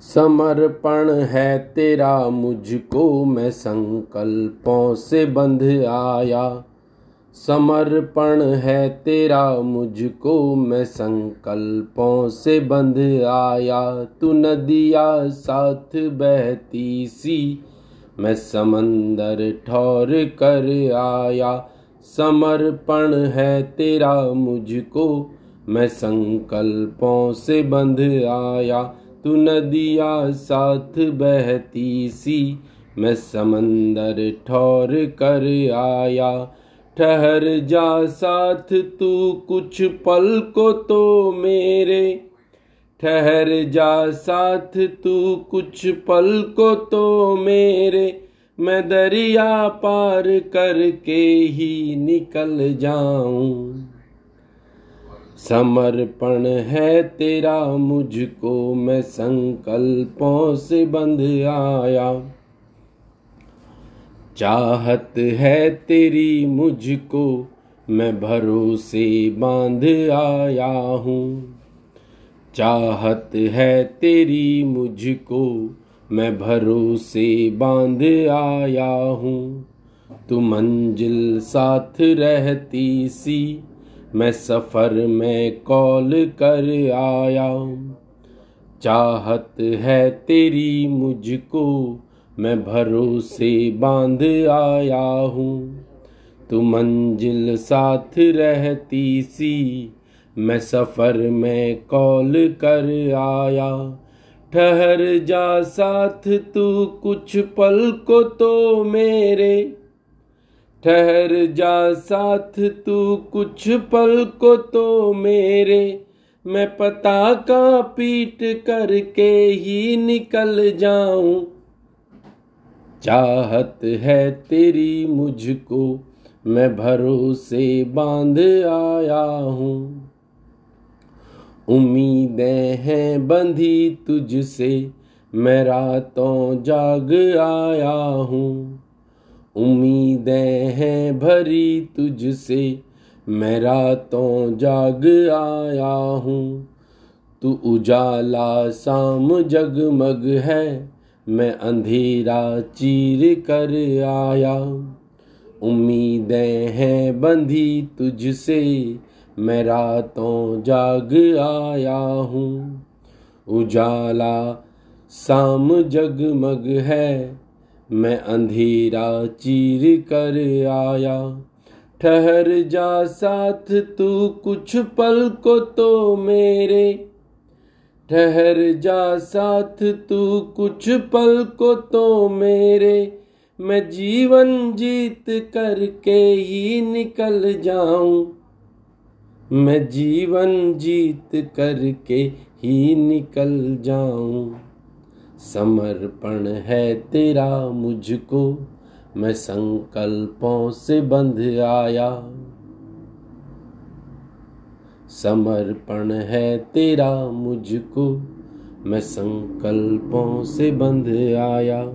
समर्पण है तेरा मुझको मैं संकल्पों से बंध आया। समर्पण है तेरा मुझको मैं संकल्पों से बंध आया। तू नदिया साथ बहती सी, मैं समंदर ठौर कर आया। समर्पण है तेरा मुझको मैं संकल्पों से बंध आया। तू नदिया साथ बहती सी, मैं समंदर ठौर कर आया। ठहर जा साथ, तू कुछ पल को तो मेरे। ठहर जा साथ, तू कुछ पल को तो मेरे। मैं दरिया पार करके ही निकल जाऊँ। समर्पण है तेरा मुझको, मैं संकल्पों से बंध आया। चाहत है तेरी मुझको, मैं भरोसे बाँध आया हूँ। चाहत है तेरी मुझको, मैं भरोसे बाँध आया हूँ। तू मंजिल साथ रहती सी मैं सफ़र में कॉल कर आया। चाहत है तेरी मुझको, मैं भरोसे बाँध आया हूँ। तू मंजिल साथ रहती सी, मैं सफ़र में कॉल कर आया। ठहर जा साथ, तू कुछ पल को तो मेरे ठहर जा साथ, तू कुछ पल को तो मेरे। मैं पता का पीट करके ही निकल जाऊँ। चाहत है तेरी मुझको, मैं भरोसे बाँध आया हूँ। उम्मीदें हैं बंधी तुझसे, मैं रातों जाग आया हूँ। उम्मीदें हैं भरी तुझसे। मैं रातों जाग आया हूँ। तू उजाला शाम जगमग है। मैं अंधेरा चीर कर आया। उम्मीदें हैं बंधी तुझसे। मैं रातों जाग आया हूँ। उजाला शाम जगमग है। मैं अंधेरा चीर कर आया। ठहर जा साथ, तू कुछ पल को तो मेरे। ठहर जा साथ, तू कुछ पल को तो मेरे। मैं जीवन जीत करके ही निकल जाऊँ। मैं जीवन जीत करके ही निकल जाऊँ। समर्पण है तेरा मुझको, मैं संकल्पों से बंध आया। समर्पण है तेरा मुझको, मैं संकल्पों से बंध आया।